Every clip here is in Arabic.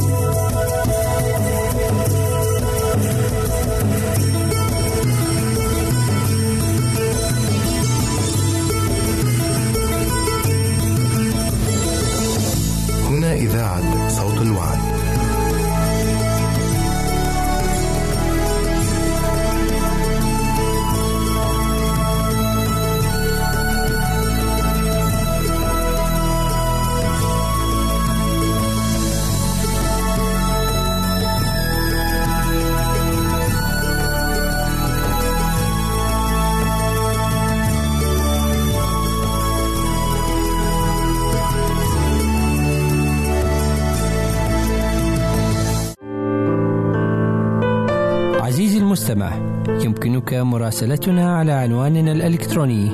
هنا يمكنك مراسلتنا على عنواننا الإلكتروني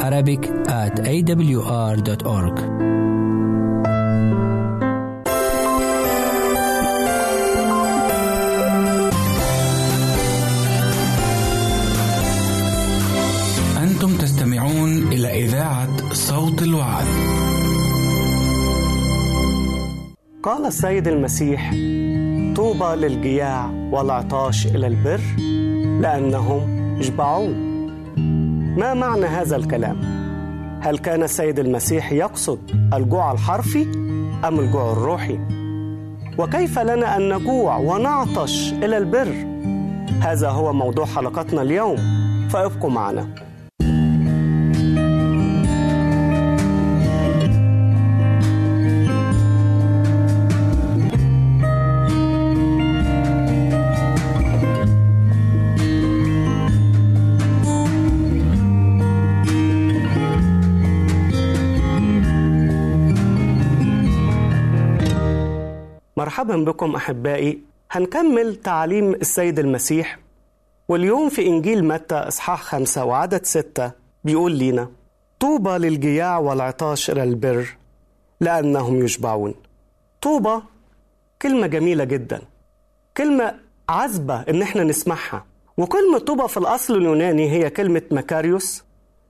Arabic at awr.org أنتم تستمعون إلى إذاعة صوت الوعد. قال السيد المسيح طوبى للجياع والعطاش إلى البر لأنهم يشبعون. ما معنى هذا الكلام؟ هل كان السيد المسيح يقصد الجوع الحرفي أم الجوع الروحي؟ وكيف لنا أن نجوع ونعطش إلى البر؟ هذا هو موضوع حلقتنا اليوم فأبقوا معنا. مرحبا بكم أحبائي. هنكمل تعليم السيد المسيح. واليوم في إنجيل متى إصحاح خمسة وعدد ستة بيقول لينا طوبى للجياع والعطاش إلى البر لأنهم يشبعون. طوبى كلمة جميلة جدا. كلمة عذبة إن إحنا نسمعها. وكلمة طوبى في الأصل اليوناني هي كلمة مكاريوس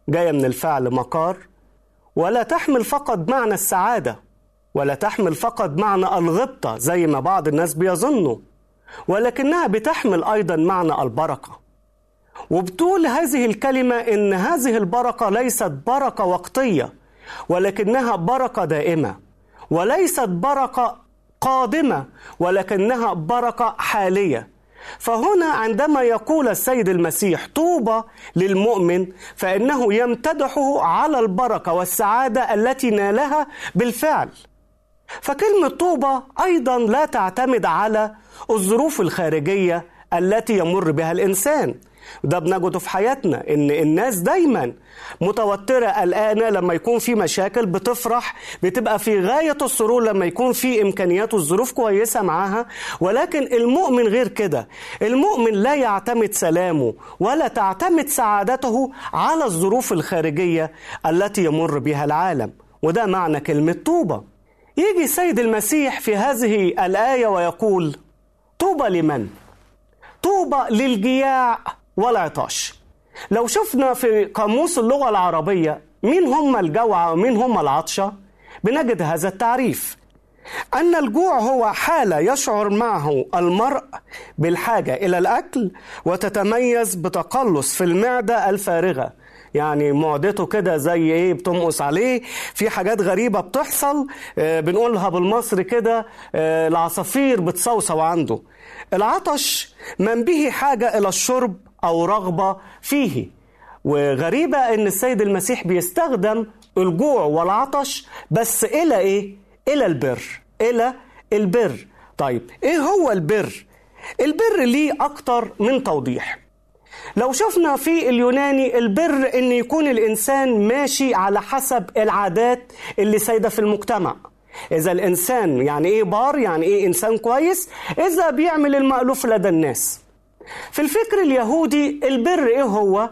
جاية من الفعل مقار ولا تحمل فقط معنى السعادة. ولا تحمل فقط معنى الغبطة زي ما بعض الناس بيظنوا ولكنها بتحمل أيضا معنى البركة. وبتقول هذه الكلمة إن هذه البركة ليست بركة وقتية ولكنها بركة دائمة وليست بركة قادمة ولكنها بركة حالية. فهنا عندما يقول السيد المسيح طوبى للمؤمن فإنه يمتدحه على البركة والسعادة التي نالها بالفعل. فكلمة طوبى أيضا لا تعتمد على الظروف الخارجية التي يمر بها الإنسان. ده بنجده في حياتنا إن الناس دايما متوترة قلقانه لما يكون في مشاكل بتفرح بتبقى في غاية السرور لما يكون في إمكانيات والظروف كويسة معاها. ولكن المؤمن غير كده. المؤمن لا يعتمد سلامه ولا تعتمد سعادته على الظروف الخارجية التي يمر بها العالم. وده معنى كلمة طوبى. يجي السيد المسيح في هذه الآية ويقول طوبى لمن؟ طوبى للجياع والعطاش. لو شفنا في قاموس اللغة العربية مين هم الجوعى ومين هم العطشة بنجد هذا التعريف أن الجوع هو حالة يشعر معه المرء بالحاجة إلى الأكل وتتميز بتقلص في المعدة الفارغة. يعني معدته كده زي إيه بتنقص عليه. في حاجات غريبة بتحصل آه بنقولها بالمصري كده آه العصافير بتصوصو عنده. العطش من به حاجة إلى الشرب أو رغبة فيه. وغريبة إن السيد المسيح بيستخدم الجوع والعطش بس إلى إيه؟ إلى البر إلى البر. طيب إيه هو البر؟ البر ليه أكتر من توضيح. لو شفنا في اليوناني البر إن يكون الإنسان ماشي على حسب العادات اللي سايدة في المجتمع. إذا الإنسان يعني إيه بار يعني إيه إنسان كويس؟ إذا بيعمل المألوف لدى الناس. في الفكر اليهودي البر إيه هو؟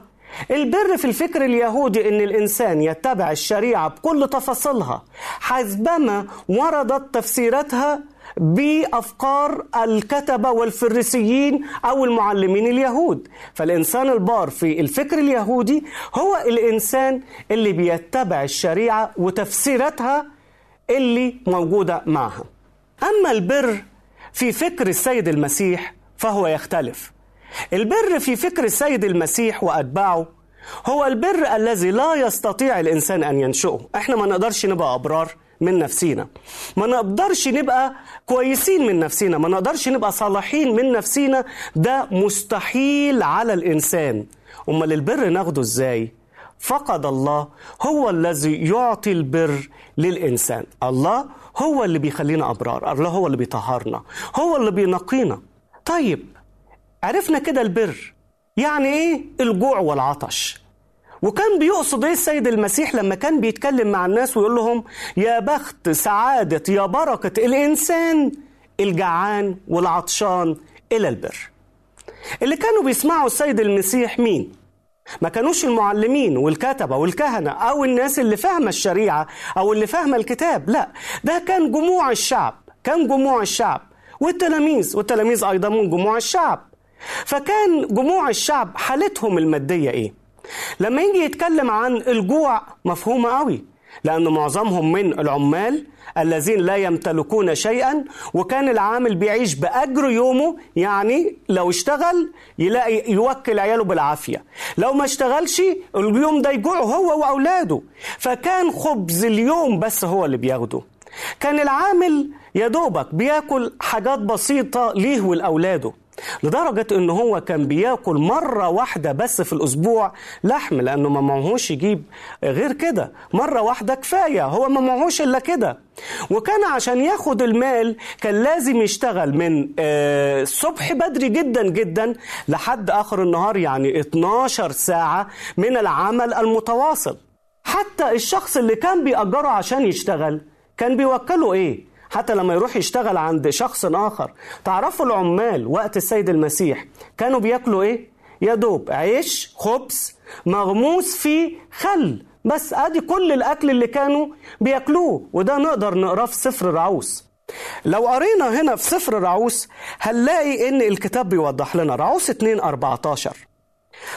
البر في الفكر اليهودي إن الإنسان يتبع الشريعة بكل تفاصيلها حسبما وردت تفسيراتها بأفكار الكتبة والفريسيين أو المعلمين اليهود. فالإنسان البار في الفكر اليهودي هو الإنسان اللي بيتبع الشريعة وتفسيراتها اللي موجودة معها. أما البر في فكر السيد المسيح فهو يختلف. البر في فكر السيد المسيح وأتباعه هو البر الذي لا يستطيع الإنسان أن ينشئه. إحنا ما نقدرش نبقى أبرار. من نفسينا. ما نقدرش نبقى كويسين من نفسنا ما نقدرش نبقى صالحين من نفسنا ده مستحيل على الإنسان. أمال البر ناخده إزاي؟ فقد الله هو الذي يعطي البر للإنسان. الله هو اللي بيخلينا أبرار الله هو اللي بيطهرنا هو اللي بينقينا. طيب عرفنا كده البر يعني إيه؟ الجوع والعطش. وكان بيقصد إيه السيد المسيح لما كان بيتكلم مع الناس ويقول لهم يا بخت سعادة يا بركة الإنسان الجعان والعطشان إلى البر اللي كانوا بيسمعوا السيد المسيح مين؟ ما كانوش المعلمين والكتبة والكهنة أو الناس اللي فاهمة الشريعة أو اللي فاهمة الكتاب لا ده كان جموع الشعب كان جموع الشعب والتلاميذ والتلاميذ أيضا من جموع الشعب فكان جموع الشعب حالتهم المادية إيه؟ لما يجي يتكلم عن الجوع مفهومة قوي لأن معظمهم من العمال الذين لا يمتلكون شيئا وكان العامل بيعيش بأجر يومه يعني لو اشتغل يلاقي يوكل عياله بالعافية. لو ما اشتغلش اليوم ده يجوع هو وأولاده. فكان خبز اليوم بس هو اللي بياخده. كان العامل يا دوبك بياكل حاجات بسيطة ليه ولأولاده. لدرجة إن هو كان بياكل مرة واحدة بس في الأسبوع لحم لأنه ما معهوش يجيب غير كده. مرة واحدة كفاية هو ما معهوش إلا كده. وكان عشان ياخد المال كان لازم يشتغل من الصبح بدري جدا جدا لحد آخر النهار يعني 12 ساعة من العمل المتواصل. حتى الشخص اللي كان بيأجره عشان يشتغل كان بيوكله إيه؟ حتى لما يروح يشتغل عند شخص آخر. تعرفوا العمال وقت السيد المسيح كانوا بياكلوا إيه؟ يا دوب عيش خبز مغموس فيه خل. بس أدي كل الأكل اللي كانوا بياكلوه وده نقدر نقراه في سفر رعوس لو قرينا هنا في سفر رعوس هنلاقي إن الكتاب بيوضح لنا رعوس 2 14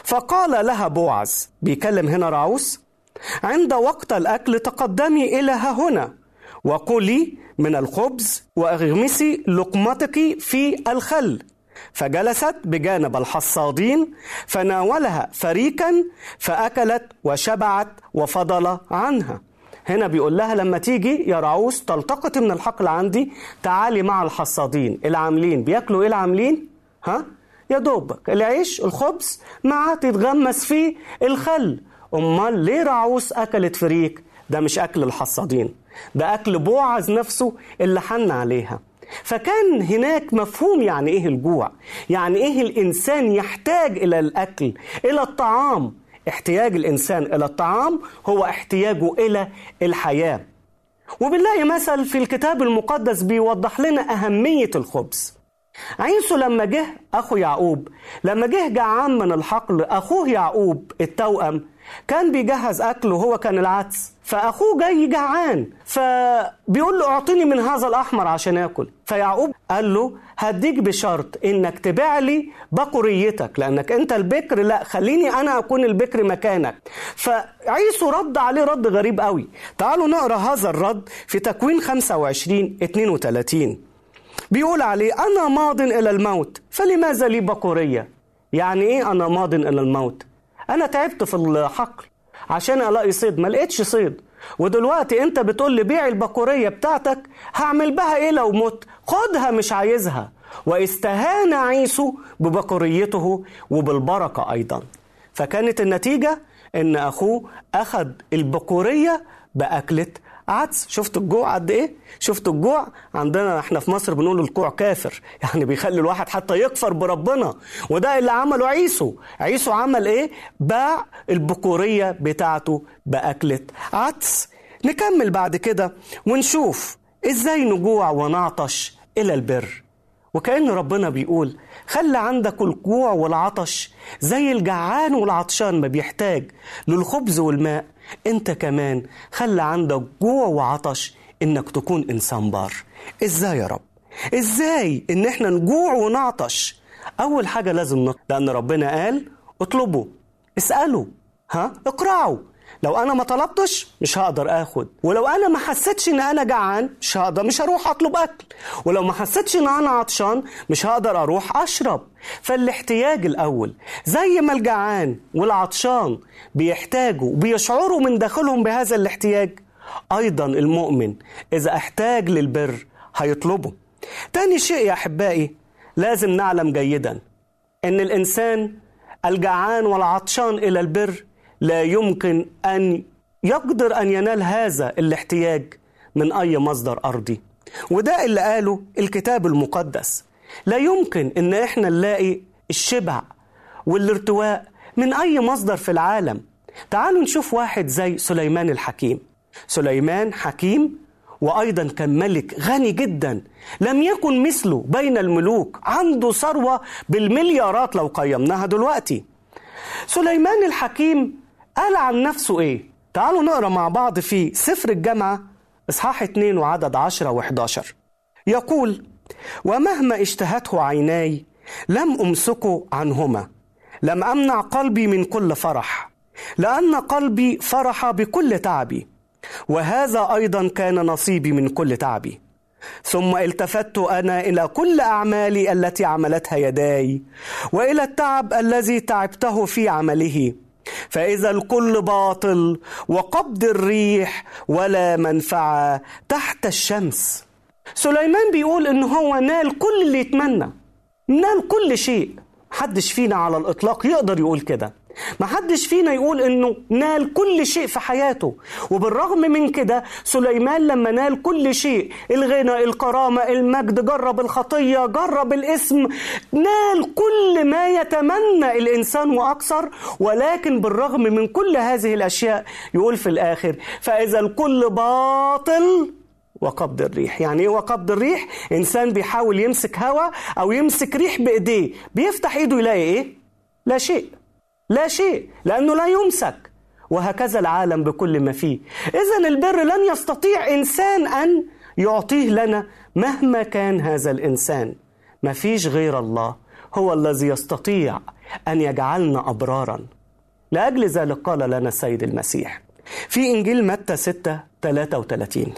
فقال لها بوعز بيكلم هنا رعوس عند وقت الأكل تقدمي إلى هنا. وكلي من الخبز وأغمسي لقمتك في الخل. فجلست بجانب الحصادين فناولها فريكا فأكلت وشبعت وفضل عنها. هنا بيقول لها لما تيجي يا رعوس تلتقط من الحقل عندي تعالي مع الحصادين. العاملين بياكلوا إيه العاملين؟ ها؟ يا دوبك العيش الخبز مع تتغمس فيه الخل. أمال ليه رعوس أكلت فريك ده مش أكل الحصادين. ده أكل بوعز نفسه اللي حن عليها. فكان هناك مفهوم يعني إيه الجوع؟ يعني إيه الإنسان يحتاج إلى الأكل إلى الطعام؟ احتياج الإنسان إلى الطعام هو احتياجه إلى الحياة. وبنلاقي مثل في الكتاب المقدس بيوضح لنا أهمية الخبز. عيسو لما جه أخو يعقوب لما جه جعان من الحقل أخوه يعقوب التوأم كان بيجهز أكله وهو كان العدس. فأخوه جاي جعان فبيقول له أعطيني من هذا الأحمر عشان آكل. فيعقوب قال له هديك بشرط إنك تبيع لي بقريتك لأنك أنت البكر لا خليني أنا أكون البكر مكانك. فعيسو رد عليه رد غريب قوي. تعالوا نقرأ هذا الرد في تكوين 25 32 بيقول عليه أنا ماض إلى الموت فلماذا لي بقورية يعني إيه أنا ماض إلى الموت؟ أنا تعبت في الحقل. عشان ألاقي صيد. ما لقيتش صيد. ودلوقتي أنت بتقول لي بيع البقورية بتاعتك هعمل بها إيه لو مت؟ خدها مش عايزها. واستهان عيسو ببقوريته وبالبركة أيضا. فكانت النتيجة إن أخوه أخذ البقورية بأكلة عدس. شفتوا الجوع قد إيه؟ شفتوا الجوع؟ عندنا إحنا في مصر بنقول الجوع كافر. يعني بيخلي الواحد حتى يكفر بربنا. وده اللي عمله عيسو. عيسو عمل إيه؟ باع البكورية بتاعته بأكلة عدس. نكمل بعد كده ونشوف إزاي نجوع ونعطش إلى البر. وكأن ربنا بيقول خلي عندك الجوع والعطش زي الجعان والعطشان ما بيحتاج للخبز والماء. انت كمان خلي عندك جوع وعطش إنك تكون إنسان بار. إزاي يا رب؟ إزاي إن إحنا نجوع ونعطش؟ أول حاجة لازم نطلب لأن ربنا قال اطلبوا اسألوا ها؟ اقرعوا لو أنا ما طلبتش مش هقدر آخد ولو أنا ما حسيتش إن أنا جعان مش هقدر مش هروح أطلب أكل ولو ما حسيتش إن أنا عطشان مش هقدر أروح أشرب. فالاحتياج الأول زي ما الجعان والعطشان بيحتاجوا وبيشعروا من داخلهم بهذا الاحتياج أيضا المؤمن إذا احتاج للبر هيطلبه. تاني شيء يا أحبائي لازم نعلم جيدا إن الإنسان الجعان والعطشان إلى البر لا يمكن أن يقدر أن ينال هذا الاحتياج من أي مصدر أرضي. وده اللي قاله الكتاب المقدس. لا يمكن إن إحنا نلاقي الشبع والارتواء من أي مصدر في العالم. تعالوا نشوف واحد زي سليمان الحكيم. سليمان حكيم وأيضا كان ملك غني جدا. لم يكن مثله بين الملوك. عنده ثروة بالمليارات لو قيمناها دلوقتي. سليمان الحكيم قال عن نفسه إيه؟ تعالوا نقرأ مع بعض في سفر الجامعة إصحاح 2 وعدد 10 و11 يقول ومهما اشتهته عيناي لم أمسكه عنهما لم أمنع قلبي من كل فرح لأن قلبي فرح بكل تعبي وهذا أيضا كان نصيبي من كل تعبي. ثم التفت أنا إلى كل أعمالي التي عملتها يداي وإلى التعب الذي تعبته في عمله فإذا الكل باطل وقبض الريح ولا منفعة تحت الشمس. سليمان بيقول إن هو نال كل اللي يتمنى نال كل شيء. محدش فينا على الإطلاق يقدر يقول كده. محدش فينا يقول إنه نال كل شيء في حياته. وبالرغم من كده سليمان لما نال كل شيء الغنى الكرامة المجد جرب الخطية جرب الاسم نال كل ما يتمنى الإنسان وأكثر. ولكن بالرغم من كل هذه الأشياء يقول في الآخر فإذا الكل باطل وقبض الريح. يعني إيه وقبض الريح؟ إنسان بيحاول يمسك هوا أو يمسك ريح بإيديه. بيفتح إيده يلاقي إيه؟ لا شيء. لا شيء لأنه لا يمسك. وهكذا العالم بكل ما فيه. اذا البر لن يستطيع إنسان أن يعطيه لنا مهما كان هذا الإنسان. ما فيش غير الله هو الذي يستطيع أن يجعلنا أبرارا. لأجل ذلك قال لنا السيد المسيح في إنجيل متى 6 33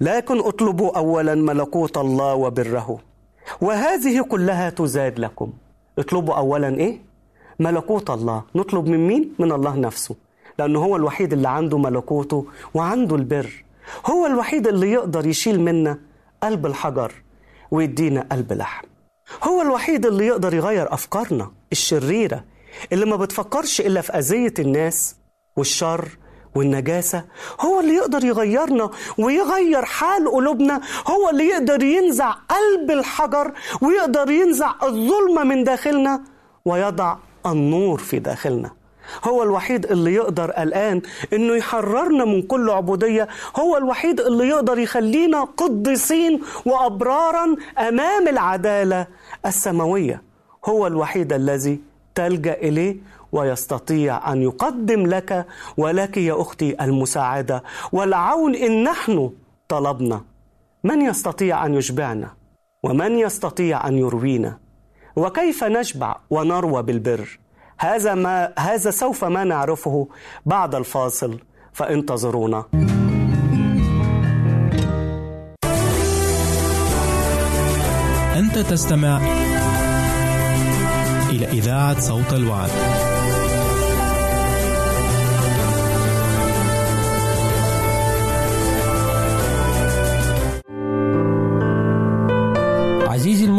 لكن اطلبوا اولا ملكوت الله وبره. وهذه كلها تزاد لكم. اطلبوا اولا إيه؟ ملكوت الله. نطلب من مين؟ من الله نفسه. لأنه هو الوحيد اللي عنده ملكوته وعنده البر. هو الوحيد اللي يقدر يشيل منا قلب الحجر ويدينا قلب لحم. هو الوحيد اللي يقدر يغير أفكارنا الشريرة اللي ما بتفكرش إلا في أذية الناس والشر والنجاسة. هو اللي يقدر يغيرنا ويغير حال قلوبنا. هو اللي يقدر ينزع قلب الحجر ويقدر ينزع الظلمة من داخلنا ويضع النور في داخلنا. هو الوحيد اللي يقدر الآن إنه يحررنا من كل عبودية. هو الوحيد اللي يقدر يخلينا قديسين وأبرارا أمام العدالة السماوية. هو الوحيد الذي تلجأ إليه ويستطيع أن يقدم لك ولك يا أختي المساعدة. والعون إن نحن طلبنا. من يستطيع أن يشبعنا؟ ومن يستطيع أن يروينا؟ وكيف نشبع ونروى بالبر هذا ما هذا سوف ما نعرفه بعد الفاصل فانتظرونا أنت تستمع إلى إذاعة صوت الوعد.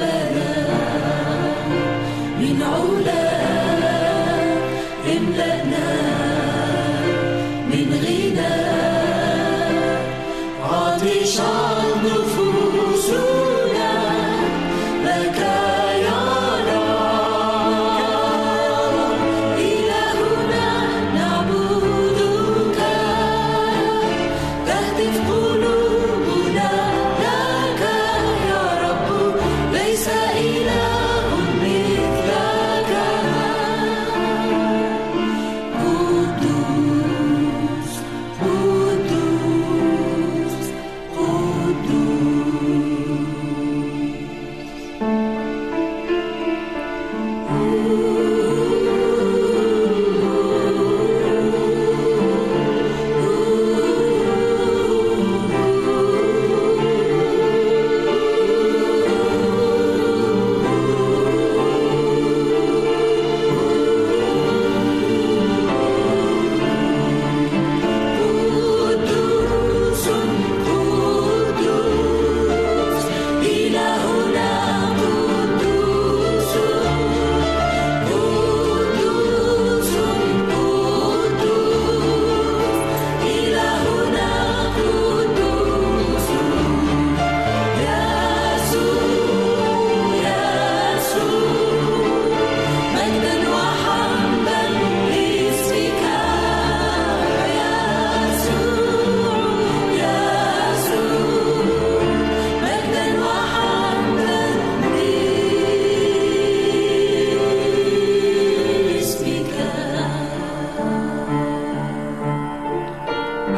ربنا من علاك املأنا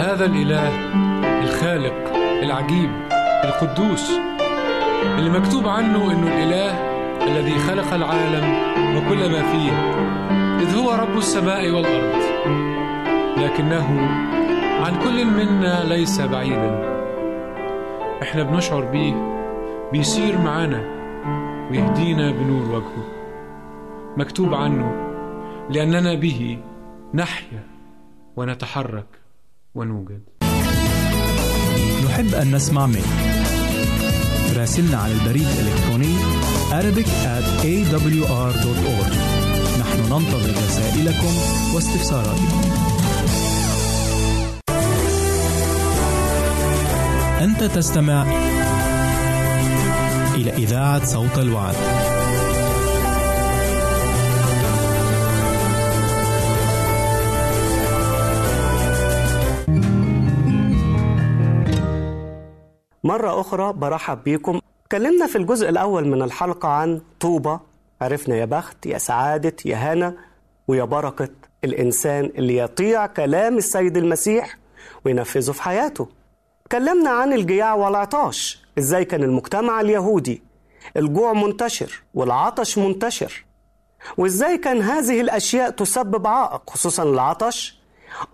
هذا الإله الخالق العجيب القدوس اللي مكتوب عنه إنه الإله الذي خلق العالم وكل ما فيه إذ هو رب السماء والأرض. لكنه عن كل منا ليس بعيدا. إحنا بنشعر بيه بيسير معانا ويهدينا بنور وجهه. مكتوب عنه لأننا به نحيا ونتحرك. ونوجد. نحب أن نسمع منك. راسلنا على البريد الإلكتروني Arabic at awr.org نحن ننتظر رسائلكم واستفساراتكم. أنت تستمع إلى إذاعة صوت الوعد. مرة أخرى برحب بيكم. اتكلمنا في الجزء الأول من الحلقة عن طوبة. عرفنا يا بخت يا سعادة يا هنا ويا بركة الإنسان اللي يطيع كلام السيد المسيح وينفذه في حياته. اتكلمنا عن الجياع والعطاش. إزاي كان المجتمع اليهودي؟ الجوع منتشر والعطش منتشر. وإزاي كان هذه الأشياء تسبب عائق خصوصا العطش؟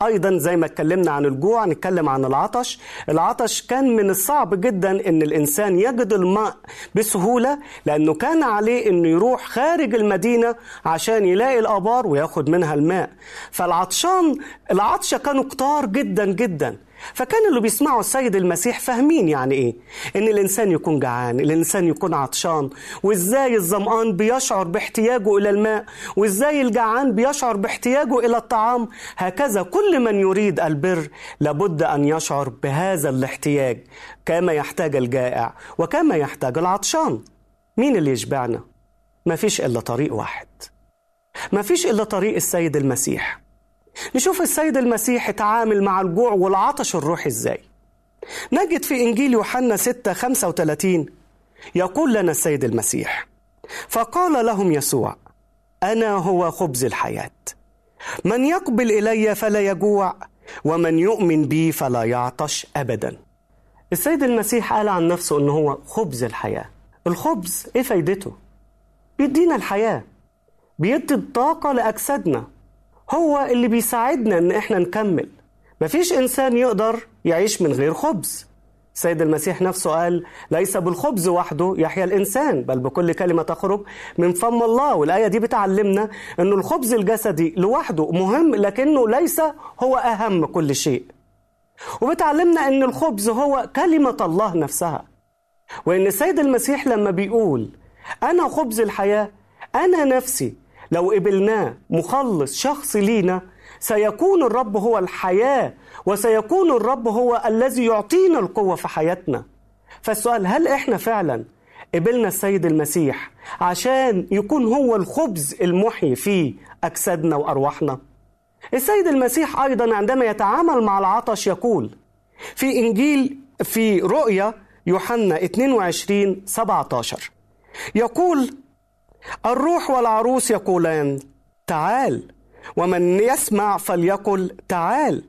أيضا زي ما اتكلمنا عن الجوع نتكلم عن العطش. العطش كان من الصعب جدا إن الإنسان يجد الماء بسهولة لأنه كان عليه إنه يروح خارج المدينة عشان يلاقي الآبار وياخد منها الماء. فالعطشان العطشه كانوا كتار جدا جدا. فكان اللي بيسمعوا السيد المسيح فاهمين يعني إيه؟ إن الإنسان يكون جعان الإنسان يكون عطشان وإزاي الظمآن بيشعر باحتياجه إلى الماء وإزاي الجعان بيشعر باحتياجه إلى الطعام هكذا كل من يريد البر لابد أن يشعر بهذا الاحتياج كما يحتاج الجائع وكما يحتاج العطشان. مين اللي يشبعنا؟ ما فيش إلا طريق واحد. ما فيش إلا طريق السيد المسيح. نشوف السيد المسيح تعامل مع الجوع والعطش الروحي إزاي. نجد في إنجيل يوحنا 6 35 يقول لنا السيد المسيح فقال لهم يسوع أنا هو خبز الحياة. من يقبل إلي فلا يجوع ومن يؤمن بي فلا يعطش ابدا. السيد المسيح قال عن نفسه إنه هو خبز الحياة. الخبز إيه فايدته؟ بيدينا الحياة. بيدي الطاقة لأجسادنا. هو اللي بيساعدنا إن إحنا نكمل. مفيش إنسان يقدر يعيش من غير خبز. السيد المسيح نفسه قال ليس بالخبز وحده يحيا الإنسان بل بكل كلمة تخرج من فم الله. والآية دي بتعلمنا إنه الخبز الجسدي لوحده مهم لكنه ليس هو أهم كل شيء. وبتعلمنا إن الخبز هو كلمة الله نفسها. وإن السيد المسيح لما بيقول أنا خبز الحياة أنا نفسي لو قبلناه مخلص شخصي لينا سيكون الرب هو الحياة وسيكون الرب هو الذي يعطينا القوة في حياتنا. فالسؤال هل إحنا فعلا قبلنا السيد المسيح عشان يكون هو الخبز المحيي في أجسادنا وأرواحنا؟ السيد المسيح أيضا عندما يتعامل مع العطش يقول في إنجيل في رؤيا يوحنا 22 17 يقول الروح والعروس يقولان تعال ومن يسمع فليقل تعال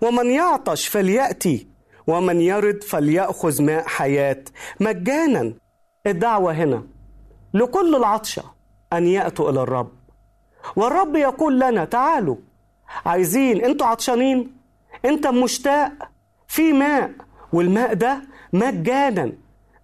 ومن يعطش فليأتي ومن يرد فليأخذ ماء حياة. مجانا الدعوة هنا لكل العطشة أن يأتوا إلى الرب. والرب يقول لنا تعالوا عايزين أنتوا عطشانين انت مشتاق في ماء والماء ده مجانا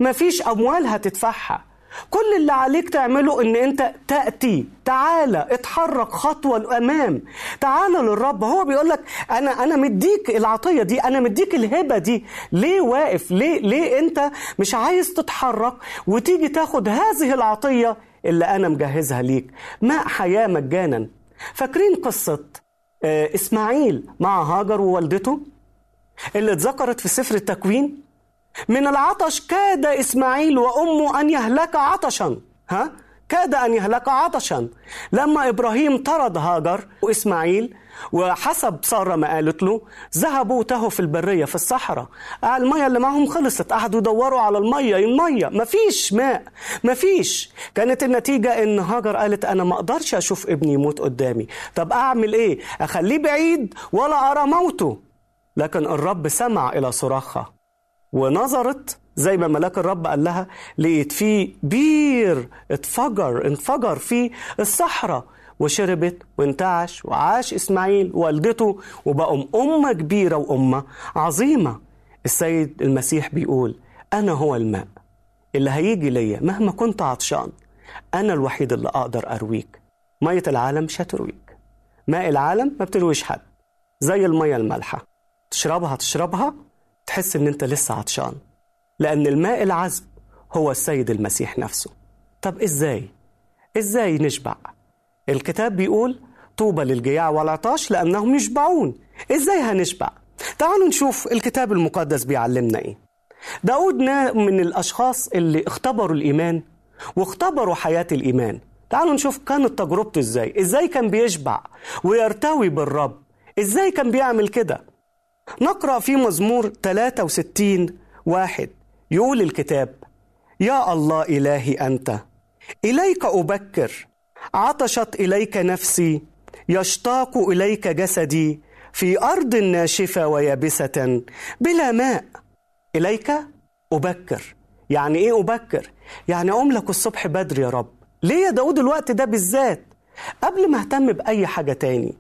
مفيش أموال هتدفعها. كل اللي عليك تعمله إن أنت تأتي. تعالى اتحرك خطوة لأمام. تعالى للرب. هو بيقول لك أنا أنا مديك العطية دي أنا مديك الهبة دي. ليه واقف؟ ليه ليه أنت مش عايز تتحرك وتيجي تاخد هذه العطية اللي أنا مجهزها ليك؟ ماء حياة مجانا. فاكرين قصة إسماعيل مع هاجر ووالدته؟ اللي اتذكرت في سفر التكوين؟ من العطش كاد إسماعيل وامه أن يهلك عطشا. ها؟ كاد أن يهلك عطشا. لما إبراهيم طرد هاجر وإسماعيل وحسب سارة ما قالت له ذهبوا تهوا في البرية في الصحراء. المية اللي معهم خلصت قعدوا يدوروا على المية المية. مفيش ماء مفيش. كانت النتيجة إن هاجر قالت أنا ما أقدرش أشوف ابني يموت قدامي. طب أعمل إيه؟ أخليه بعيد ولا أرى موته؟ لكن الرب سمع إلى صراخها ونظرت زي ما ملاك الرب قال لها لقيت فيه بير اتفجر انفجر في الصحراء وشربت وانتعش وعاش إسماعيل ووالدته وبقوا أمة كبيرة وأمة عظيمة. السيد المسيح بيقول أنا هو الماء اللي هيجي ليا مهما كنت عطشان. أنا الوحيد اللي أقدر أرويك. مية العالم مش هترويك. ماء العالم ما بترويش حد. زي المية المالحة. تشربها تشربها. تحس إن أنت لسه عطشان لأن الماء العذب هو السيد المسيح نفسه. طب إزاي؟ إزاي نشبع؟ الكتاب بيقول طوبى للجياع والعطاش لأنهم يشبعون. إزاي هنشبع؟ تعالوا نشوف الكتاب المقدس بيعلمنا إيه. داود من الأشخاص اللي اختبروا الإيمان واختبروا حياة الإيمان. تعالوا نشوف كانت تجربته إزاي. إزاي كان بيشبع ويرتوي بالرب. إزاي كان بيعمل كده؟ نقرأ في مزمور 63 واحد يقول الكتاب يا الله إلهي أنت إليك أبكر عطشت إليك نفسي يشتاق إليك جسدي في أرض ناشفة ويابسة بلا ماء إليك أبكر يعني إيه أبكر؟ يعني أقوم لك الصبح بدري يا رب ليه يا داود الوقت ده بالذات؟ قبل ما أهتم بأي حاجة تاني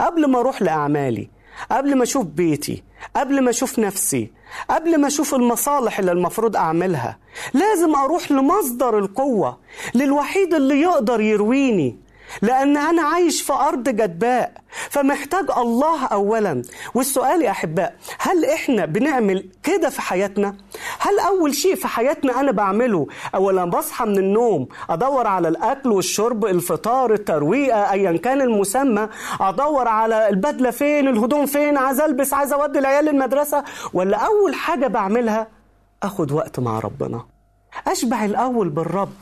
قبل ما أروح لأعمالي قبل ما أشوف بيتي قبل ما أشوف نفسي قبل ما أشوف المصالح اللي المفروض أعملها لازم أروح لمصدر القوة للوحيد اللي يقدر يرويني. لأن أنا عايش في أرض جدباء فمحتاج الله أولا. والسؤال يا أحباء هل إحنا بنعمل كده في حياتنا؟ هل أول شيء في حياتنا أنا بعمله أول ما بصحى من النوم أدور على الأكل والشرب الفطار الترويقة أيا كان المسمى أدور على البدلة فين الهدوم فين عايز ألبس عايز أودي العيال المدرسة؟ ولا أول حاجة بعملها أخد وقت مع ربنا. أشبع الأول بالرب.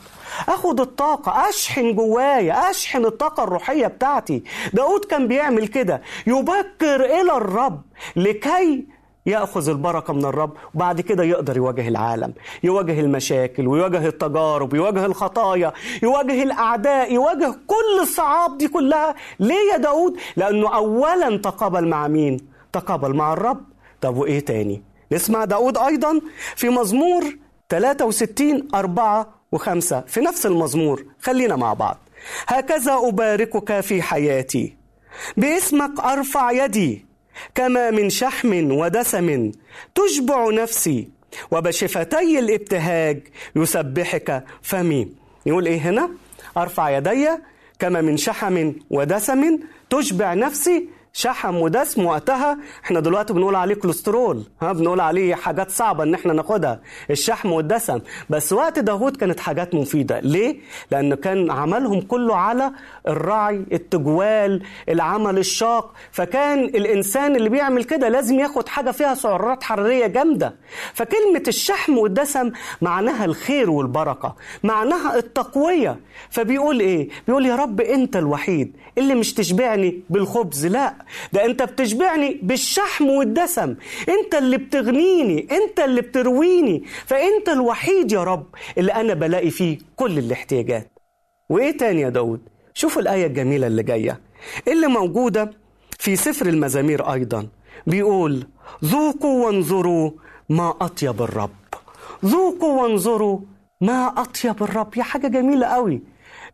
أخد الطاقة أشحن جوايا أشحن الطاقة الروحية بتاعتي. داود كان بيعمل كده. يبكر إلى الرب لكي يأخذ البركة من الرب وبعد كده يقدر يواجه العالم يواجه المشاكل ويواجه التجارب يواجه الخطايا يواجه الأعداء يواجه كل الصعاب دي كلها. ليه يا داود لأنه اولا تقابل مع مين؟ تقابل مع الرب. طب وإيه تاني؟ نسمع داود أيضا في مزمور 63 4 وخمسة في نفس المزمور. خلينا مع بعض. هكذا أباركك في حياتي. باسمك أرفع يدي. كما من شحم ودسم تشبع نفسي. وبشفتي الابتهاج يسبحك فمي. يقول إيه هنا؟ أرفع يدي. كما من شحم ودسم تشبع نفسي. شحم ودسم وقتها. إحنا دلوقتي بنقول عليه كوليسترول ها بنقول عليه حاجات صعبة إن إحنا ناخدها الشحم والدسم. بس وقت داود كانت حاجات مفيدة. ليه؟ لأنه كان عملهم كله على الرعي التجوال العمل الشاق. فكان الإنسان اللي بيعمل كده لازم ياخد حاجة فيها سعرات حرارية جامدة. فكلمة الشحم والدسم معناها الخير والبركة معناها التقوية. فبيقول إيه؟ بيقول يا رب أنت الوحيد اللي مش تشبعني بالخبز لا. ده انت بتشبعني بالشحم والدسم. انت اللي بتغنيني انت اللي بترويني. فانت الوحيد يا رب اللي أنا بلاقي فيه كل الاحتياجات. وايه تاني يا داود؟ شوفوا الآية الجميلة اللي جاية. اللي موجودة في سفر المزامير أيضا. بيقول ذوقوا وانظروا ما أطيب الرب. ذوقوا وانظروا ما أطيب الرب. يا حاجة جميلة قوي.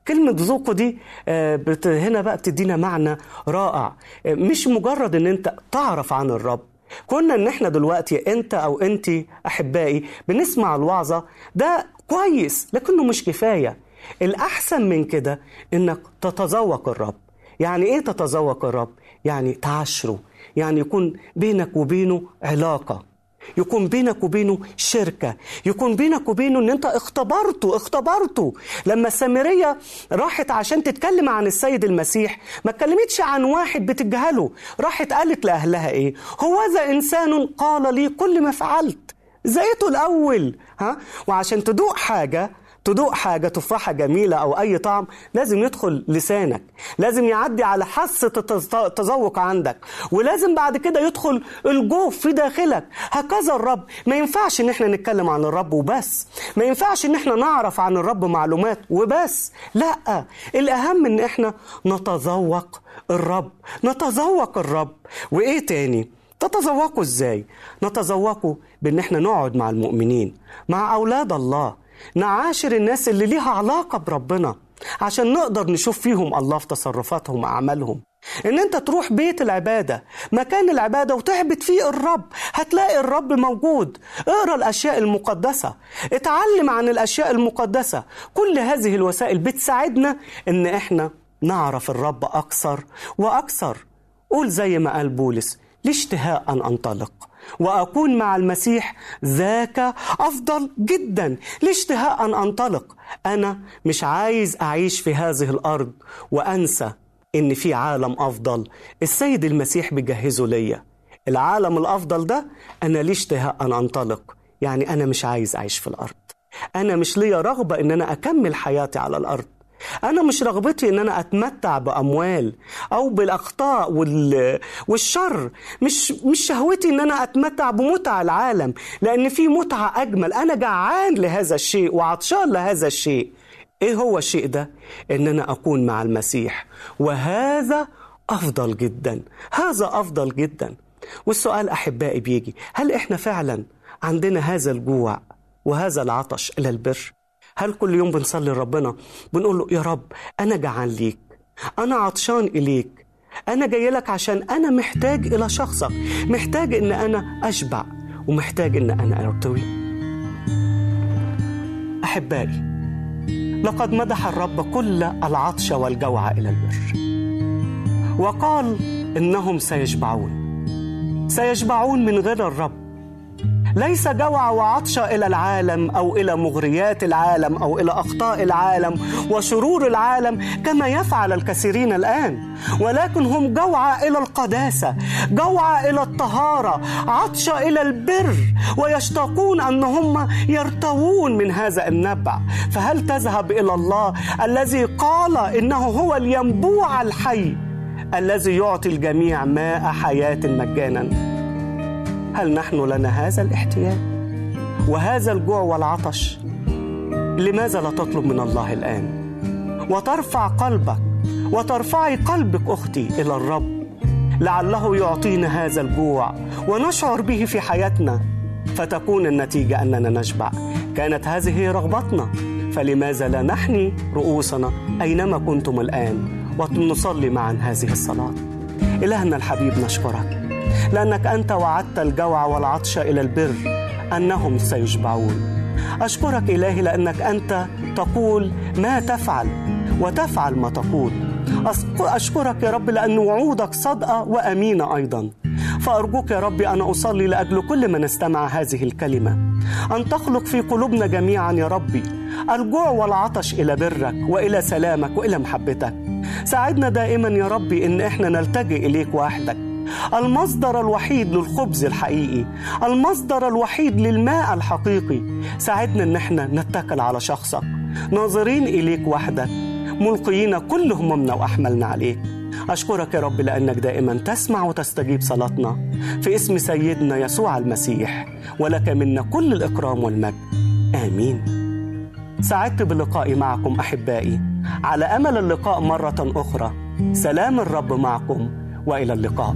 كلمة ذوقه دي بت هنا بقى بتدينا معنى رائع. مش مجرد إن أنت تعرف عن الرب. كنا إن إحنا دلوقتي أنت أو أنت أحبائي بنسمع الوعظة ده كويس لكنه مش كفاية. الأحسن من كده إنك تتذوق الرب. يعني إيه تتذوق الرب؟ يعني تعاشره. يعني يكون بينك وبينه علاقة. يكون بينك وبينه شركة. يكون بينك وبينه إن أنت اختبرته اختبرته. لما السامرية راحت عشان تتكلم عن السيد المسيح ما اتكلمتش عن واحد بتجهله راحت قالت لأهلها إيه؟ هو ذا إنسان قال لي كل ما فعلت. زيته الأول ها؟ وعشان تدوق حاجة تدوق حاجة تفاحة جميلة أو أي طعم لازم يدخل لسانك. لازم يعدي على حاسة التذوق عندك. ولازم بعد كده يدخل الجوف في داخلك. هكذا الرب. ما ينفعش إن إحنا نتكلم عن الرب وبس. ما ينفعش إن إحنا نعرف عن الرب معلومات وبس. لا. الأهم إن إحنا نتذوق الرب. نتذوق الرب. وإيه تاني؟ تتذوقوا إزاي؟ نتذوقوا بإن إحنا نقعد مع المؤمنين مع أولاد الله. نعاشر الناس اللي ليها علاقة بربنا عشان نقدر نشوف فيهم الله في تصرفاتهم وأعمالهم. إن أنت تروح بيت العبادة مكان العبادة وتعبد فيه الرب هتلاقي الرب موجود. اقرأ الأشياء المقدسة. اتعلم عن الأشياء المقدسة. كل هذه الوسائل بتساعدنا إن إحنا نعرف الرب أكثر وأكثر. قول زي ما قال بولس لاشتهاء أن أنطلق. وأكون مع المسيح ذاك أفضل جدا لاشتهاء أن أنطلق. أنا مش عايز أعيش في هذه الأرض وأنسى إن في عالم أفضل. السيد المسيح بيجهزه ليا. العالم الأفضل ده أنا ليه اشتهاء أن أنطلق. يعني أنا مش عايز أعيش في الأرض. أنا مش ليا رغبة إن أنا أكمل حياتي على الأرض. أنا مش رغبتي إن أنا أتمتع بأموال أو بالأخطاء وال... والشر. مش مش شهوتي إن أنا أتمتع بمتع العالم لأن في متعة أجمل. أنا جعان لهذا الشيء وعطشان لهذا الشيء. إيه هو الشيء ده؟ إن أنا أكون مع المسيح. وهذا أفضل جدا. هذا أفضل جدا. والسؤال أحبائي بيجي هل إحنا فعلا عندنا هذا الجوع وهذا العطش إلى البر؟ هل كل يوم بنصلي لربنا؟ بنقول له يا رب أنا جعان ليك. أنا عطشان إليك. أنا جاي لك عشان أنا محتاج إلى شخصك. محتاج إن أنا أشبع. ومحتاج إن أنا أرتوي. أحبائي لقد مدح الرب كل العطش والجوع إلى البر. وقال إنهم سيشبعون. سيشبعون من غير الرب. ليس جوع وعطش إلى العالم أو إلى مغريات العالم أو إلى أخطاء العالم وشرور العالم كما يفعل الكثيرين الآن. ولكن هم جوع إلى القداسة جوع إلى الطهارة عطش إلى البر ويشتاقون أن هم يرتوون من هذا النبع. فهل تذهب إلى الله الذي قال إنه هو الينبوع الحي الذي يعطي الجميع ماء حياة مجانا؟ هل نحن لنا هذا الاحتياج وهذا الجوع والعطش لماذا لا تطلب من الله الآن؟ وترفع قلبك وترفعي قلبك أختي إلى الرب. لعله يعطينا هذا الجوع ونشعر به في حياتنا. فتكون النتيجة أننا نشبع كانت هذه رغبتنا. فلماذا لا نحني رؤوسنا أينما كنتم الآن؟ ونصلي معا هذه الصلاة. إلهنا الحبيب نشكرك. لأنك أنت وعدت الجوع والعطش إلى البر أنهم سيشبعون. أشكرك إلهي لأنك أنت تقول ما تفعل وتفعل ما تقول. أشكرك يا رب لأن وعودك صادقه وأمينة أيضا. فأرجوك يا رب أنا أصلي لأجل كل من استمع هذه الكلمة. أن تخلق في قلوبنا جميعا يا ربي الجوع والعطش إلى برك وإلى سلامك وإلى محبتك. ساعدنا دائما يا ربي إن إحنا نلتجئ إليك وحدك. المصدر الوحيد للخبز الحقيقي المصدر الوحيد للماء الحقيقي. ساعدنا إن إحنا نتكل على شخصك. ناظرين إليك وحدك. ملقيين كل همومنا وأحملنا عليك. أشكرك يا رب لأنك دائما تسمع وتستجيب صلاتنا. في اسم سيدنا يسوع المسيح ولك منا كل الإكرام والمجد. آمين. سعدت بلقائي معكم أحبائي. على أمل اللقاء مرة أخرى. سلام الرب معكم. وإلى اللقاء.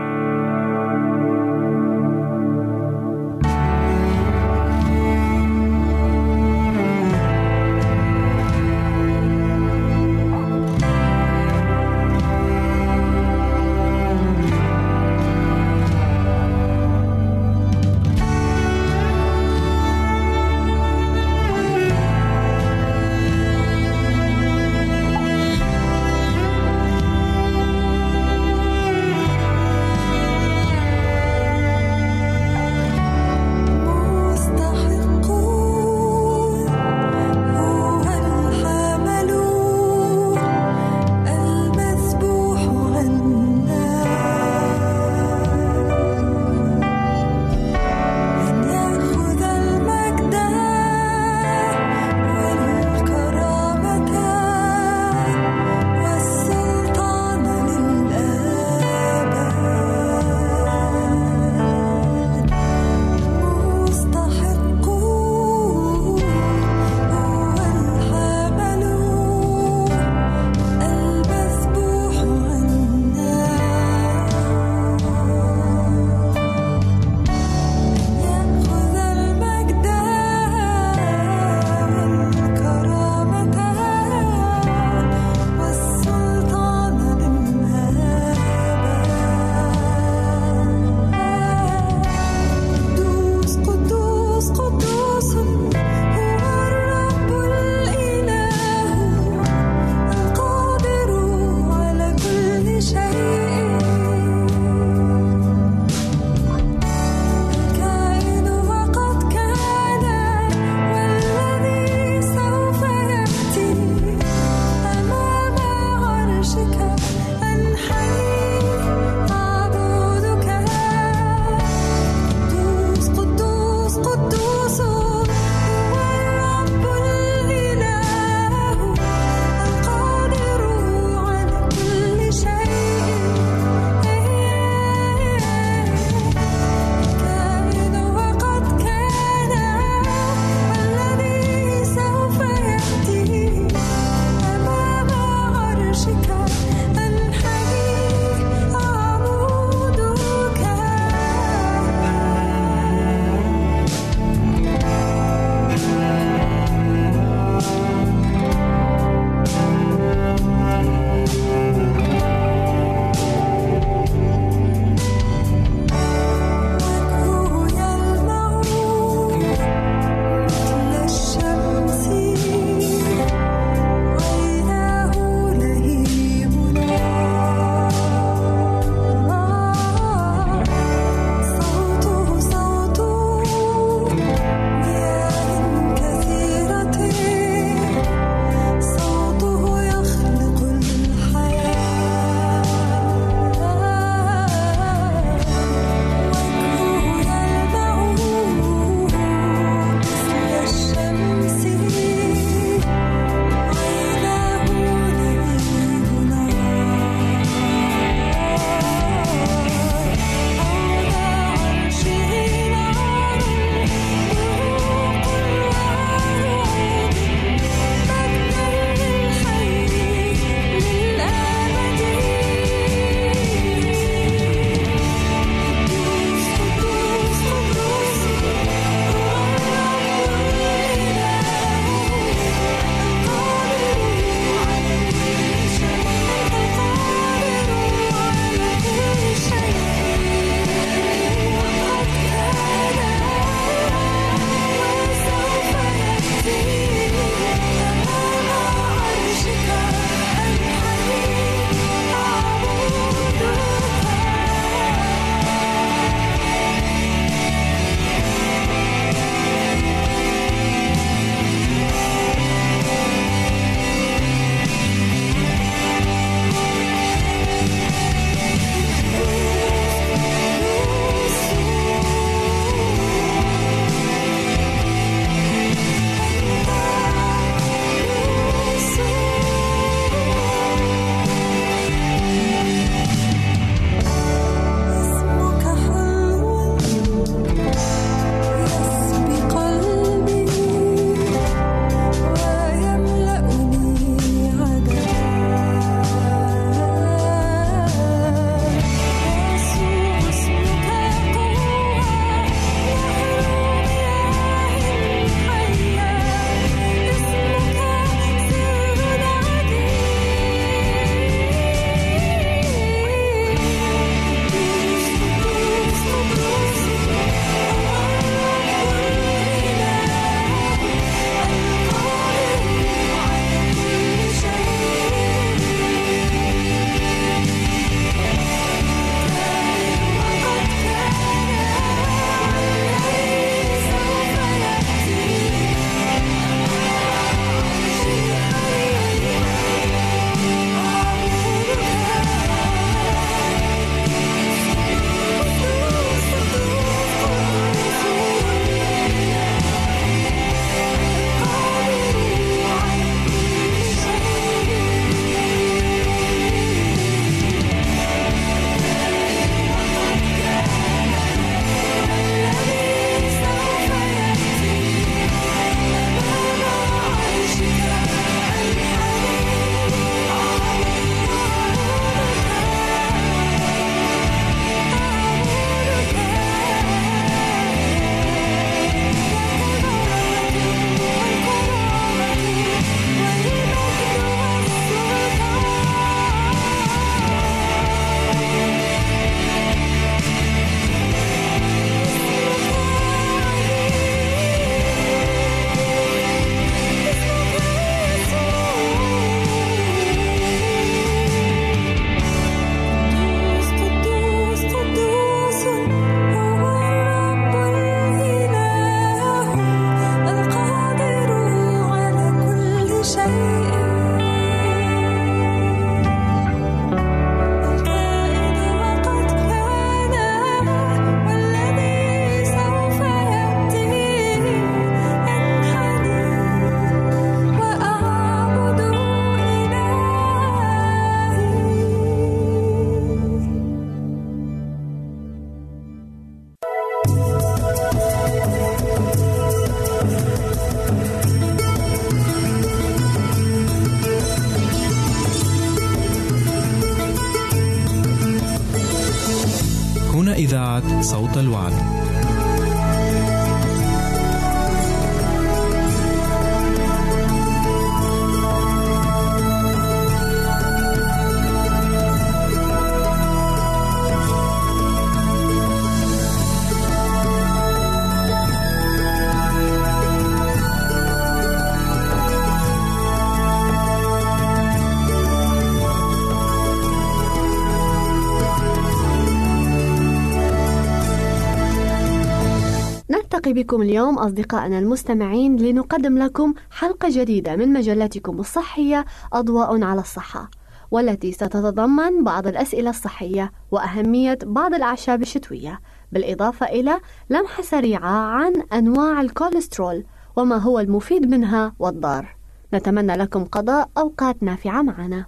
بكم اليوم أصدقائنا المستمعين لنقدم لكم حلقة جديدة من مجلتكم الصحية أضواء على الصحة والتي ستتضمن بعض الأسئلة الصحية وأهمية بعض الأعشاب الشتوية بالإضافة إلى لمحة سريعة عن أنواع الكوليسترول وما هو المفيد منها والضار. نتمنى لكم قضاء أوقات نافعة معنا.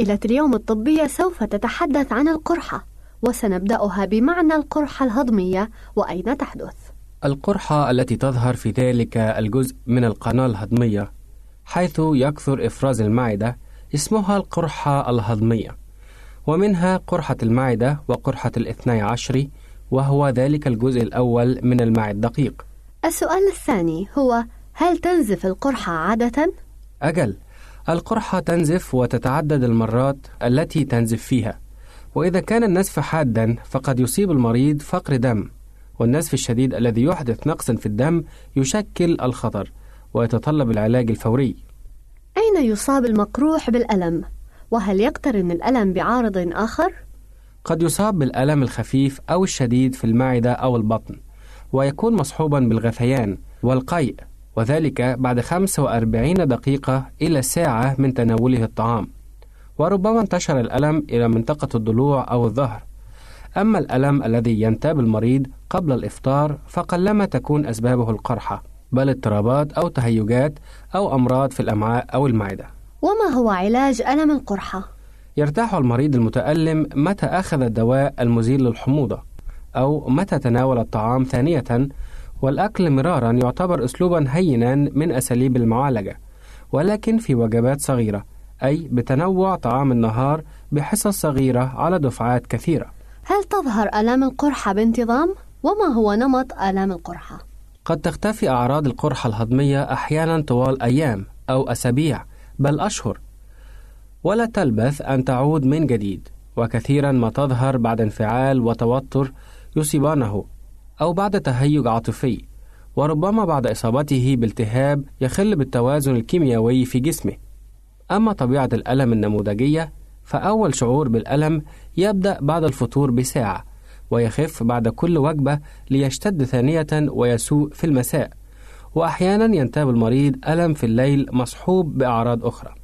أسئلة اليوم الطبية سوف تتحدث عن القرحة وسنبدأها بمعنى القرحة الهضمية وأين تحدث القرحة التي تظهر في ذلك الجزء من القناة الهضمية حيث يكثر إفراز المعدة اسمها القرحة الهضمية ومنها قرحة المعدة وقرحة الاثني عشري وهو ذلك الجزء الأول من الماء الدقيق السؤال الثاني هو هل تنزف القرحة عادة؟ أجل القرحة تنزف وتتعدد المرات التي تنزف فيها وإذا كان النزف حادا فقد يصيب المريض فقر دم والنزف الشديد الذي يحدث نقصا في الدم يشكل الخطر ويتطلب العلاج الفوري أين يصاب المقروح بالألم؟ وهل يقترن الألم بعارض آخر؟ قد يصاب بالألم الخفيف أو الشديد في المعدة أو البطن ويكون مصحوبا بالغثيان والقيء وذلك بعد 45 دقيقة إلى ساعة من تناوله الطعام وربما انتشر الألم إلى منطقة الضلوع أو الظهر أما الألم الذي ينتاب المريض قبل الإفطار فقلما تكون أسبابه القرحة بل اضطرابات أو تهيجات أو أمراض في الأمعاء أو المعدة وما هو علاج ألم القرحة؟ يرتاح المريض المتألم متى أخذ الدواء المزيل للحموضة أو متى تناول الطعام ثانية والأكل مرارا يعتبر أسلوبا هينا من أساليب المعالجة ولكن في وجبات صغيرة أي بتنوع طعام النهار بحصص صغيرة على دفعات كثيرة هل تظهر آلام القرحة بانتظام؟ وما هو نمط آلام القرحة؟ قد تختفي أعراض القرحة الهضمية أحيانا طوال أيام أو أسابيع بل أشهر ولا تلبث أن تعود من جديد وكثيرا ما تظهر بعد انفعال وتوتر يصيبانه أو بعد تهيج عاطفي وربما بعد إصابته بالتهاب يخل بالتوازن الكيميائي في جسمه. أما طبيعة الألم النموذجية فأول شعور بالألم يبدأ بعد الفطور بساعة ويخف بعد كل وجبة ليشتد ثانية ويسوء في المساء. وأحيانا ينتاب المريض ألم في الليل مصحوب بأعراض أخرى.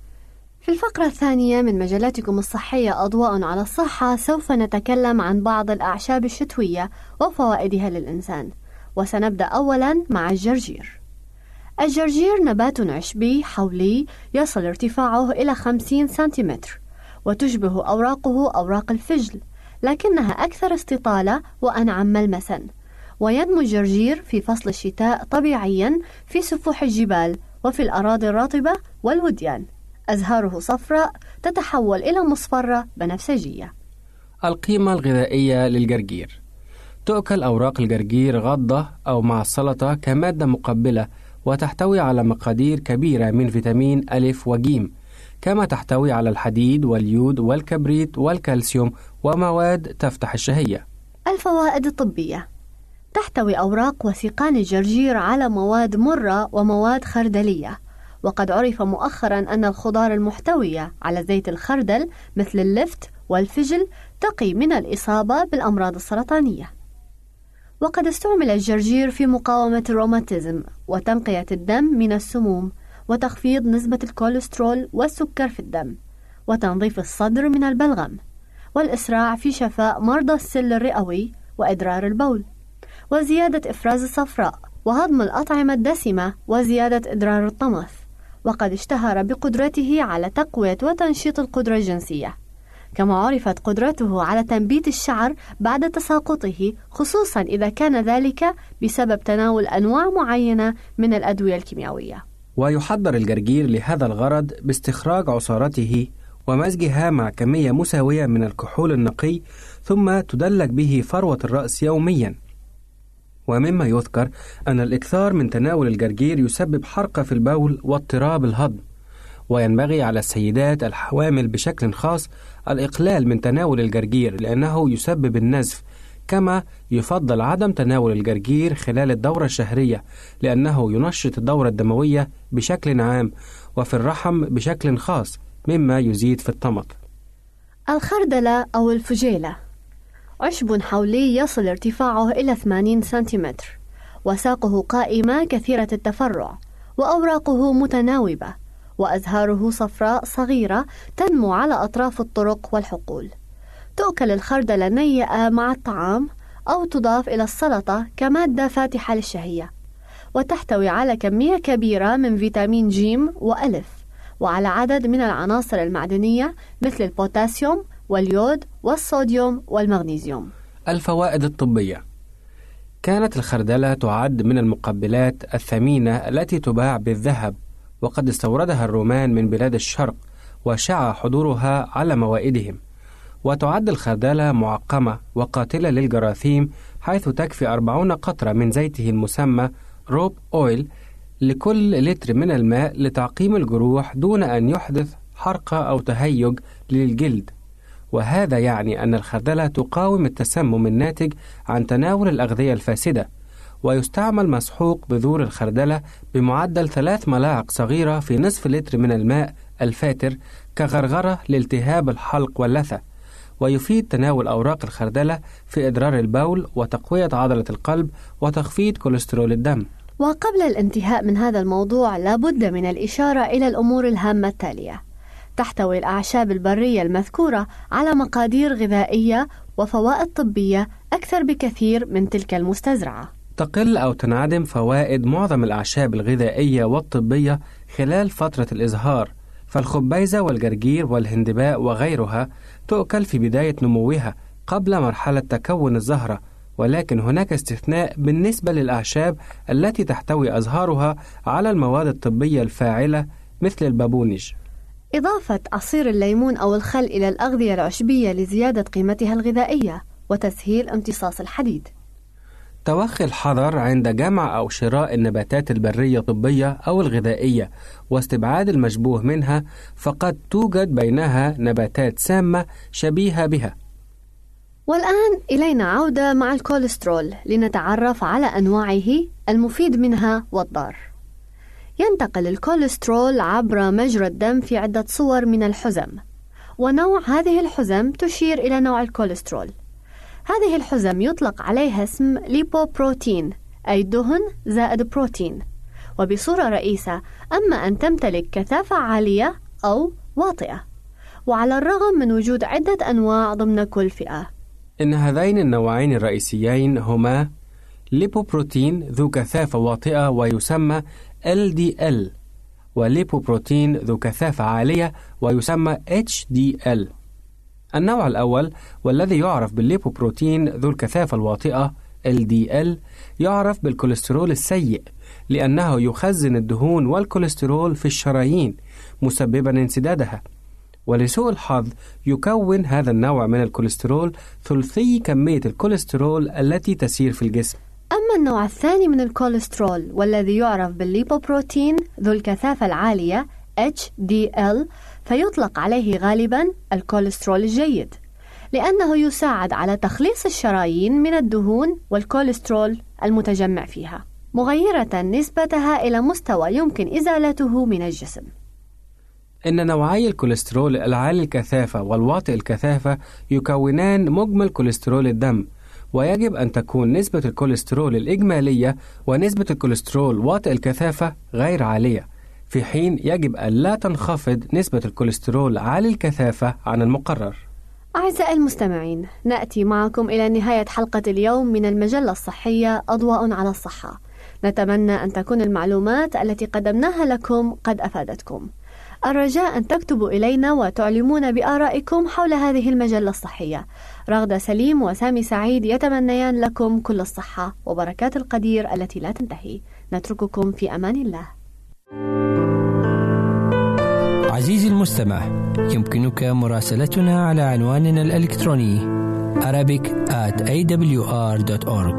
في الفقرة الثانية من مجلاتكم الصحية أضواء على الصحة سوف نتكلم عن بعض الأعشاب الشتوية وفوائدها للإنسان. وسنبدأ أولا مع الجرجير. الجرجير نبات عشبي حولي يصل ارتفاعه إلى 50 سنتيمتر وتشبه أوراقه أوراق الفجل لكنها أكثر استطالة وأنعم ملمسا. وينمو الجرجير في فصل الشتاء طبيعيا في سفوح الجبال وفي الأراضي الرطبة والوديان. أزهاره صفراء تتحول إلى مصفرة بنفسجية. القيمة الغذائية للجرجير. تؤكل أوراق الجرجير غضة أو مع السلطة كمادة مقبلة وتحتوي على مقادير كبيرة من فيتامين ألف وجيم كما تحتوي على الحديد واليود والكبريت والكالسيوم ومواد تفتح الشهية. الفوائد الطبية تحتوي أوراق وسيقان الجرجير على مواد مرة ومواد خردلية وقد عرف مؤخرا أن الخضار المحتوية على زيت الخردل مثل اللفت والفجل تقي من الإصابة بالأمراض السرطانية. وقد استعمل الجرجير في مقاومة الروماتيزم وتنقية الدم من السموم وتخفيض نسبة الكوليسترول والسكر في الدم وتنظيف الصدر من البلغم والإسراع في شفاء مرضى السل الرئوي وإدرار البول وزيادة إفراز الصفراء وهضم الأطعمة الدسمة وزيادة إدرار الطمث وقد اشتهر بقدرته على تقوية وتنشيط القدرة الجنسية. كما عرفت قدرته على تنبيت الشعر بعد تساقطه خصوصا إذا كان ذلك بسبب تناول أنواع معينة من الأدوية الكيميائية. ويحضر الجرجير لهذا الغرض باستخراج عصارته ومزجها مع كمية مساوية من الكحول النقي ثم تدلك به فروة الرأس يوميا. ومما يذكر أن الإكثار من تناول الجرجير يسبب حرقة في البول واضطراب الهضم وينبغي على السيدات الحوامل بشكل خاص الإقلال من تناول الجرجير لأنه يسبب النزف كما يفضل عدم تناول الجرجير خلال الدورة الشهرية لأنه ينشط الدورة الدموية بشكل عام وفي الرحم بشكل خاص مما يزيد في الطمط الخردلة أو الفجيلة. عشب حولي يصل ارتفاعه إلى 80 سنتيمتر. وساقه قائمة كثيرة التفرع وأوراقه متناوبة وأزهاره صفراء صغيرة تنمو على أطراف الطرق والحقول. تؤكل الخردلة نيئة مع الطعام أو تضاف إلى السلطة كمادة فاتحة للشهية. وتحتوي على كمية كبيرة من فيتامين جيم وألف وعلى عدد من العناصر المعدنية مثل البوتاسيوم واليود والصوديوم والمغنيسيوم. الفوائد الطبية. كانت الخردلة تعد من المقبلات الثمينة التي تباع بالذهب وقد استوردها الرومان من بلاد الشرق وشاع حضورها على موائدهم. وتعد الخردلة معقمة وقاتلة للجراثيم حيث تكفي أربعون قطرة من زيته المسمى روب أويل لكل لتر من الماء لتعقيم الجروح دون أن يحدث حرقة أو تهيج للجلد. وهذا يعني أن الخردلة تقاوم التسمم الناتج عن تناول الأغذية الفاسدة ويستعمل مسحوق بذور الخردلة بمعدل ثلاث ملاعق صغيرة في نصف لتر من الماء الفاتر كغرغرة لالتهاب الحلق واللثة ويفيد تناول أوراق الخردلة في إدرار البول وتقوية عضلة القلب وتخفيض كوليسترول الدم. وقبل الانتهاء من هذا الموضوع لابد من الإشارة إلى الأمور الهامة التالية. تحتوي الأعشاب البرية المذكورة على مقادير غذائية وفوائد طبية أكثر بكثير من تلك المستزرعة. تقل أو تنعدم فوائد معظم الأعشاب الغذائية والطبية خلال فترة الإزهار فالخبيزة والجرجير والهندباء وغيرها تؤكل في بداية نموها قبل مرحلة تكون الزهرة ولكن هناك استثناء بالنسبة للأعشاب التي تحتوي أزهارها على المواد الطبية الفاعلة مثل البابونج. إضافة عصير الليمون أو الخل إلى الأغذية العشبية لزيادة قيمتها الغذائية وتسهيل امتصاص الحديد. توخي الحذر عند جمع أو شراء النباتات البرية الطبية أو الغذائية واستبعاد المشبوه منها فقد توجد بينها نباتات سامة شبيهة بها. والآن إلينا عودة مع الكوليسترول لنتعرف على أنواعه المفيد منها والضار. ينتقل الكوليسترول عبر مجرى الدم في عدة صور من الحزم. ونوع هذه الحزم تشير إلى نوع الكوليسترول. هذه الحزم يطلق عليها اسم ليبوبروتين أي دهن زائد بروتين. وبصورة رئيسة أما أن تمتلك كثافة عالية أو واطئة. وعلى الرغم من وجود عدة أنواع ضمن كل فئة. إن هذين النوعين الرئيسيين هما ليبوبروتين ذو كثافة واطئة ويسمى LDL وليبوبروتين ذو كثافة عالية ويسمى HDL النوع الأول والذي يعرف بالليبوبروتين ذو الكثافة الواطئة LDL يعرف بالكوليسترول السيء لأنه يخزن الدهون والكوليسترول في الشرايين مسببا انسدادها. ولسوء الحظ يكون هذا النوع من الكوليسترول ثلثي كمية الكوليسترول التي تسير في الجسم. أما النوع الثاني من الكوليسترول والذي يعرف بالليبوبروتين ذو الكثافة العالية HDL فيطلق عليه غالبا الكوليسترول الجيد لأنه يساعد على تخليص الشرايين من الدهون والكوليسترول المتجمع فيها مغيرة نسبتها إلى مستوى يمكن إزالته من الجسم. إن نوعي الكوليسترول العالي الكثافة والواطئ الكثافة يكونان مجمل كوليسترول الدم ويجب أن تكون نسبة الكوليسترول الإجمالية ونسبة الكوليسترول واطئ الكثافة غير عالية. في حين يجب أن لا تنخفض نسبة الكوليسترول عالي الكثافة عن المقرر. أعزائي المستمعين نأتي معكم إلى نهاية حلقة اليوم من المجلة الصحية أضواء على الصحة. نتمنى أن تكون المعلومات التي قدمناها لكم قد أفادتكم. الرجاء أن تكتبوا إلينا وتعلمون بآرائكم حول هذه المجلة الصحية. رغدة سليم وسامي سعيد يتمنيان لكم كل الصحة وبركات القدير التي لا تنتهي. نترككم في أمان الله. عزيزي المستمع يمكنك مراسلتنا على عنواننا الإلكتروني Arabic at awr.org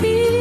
feel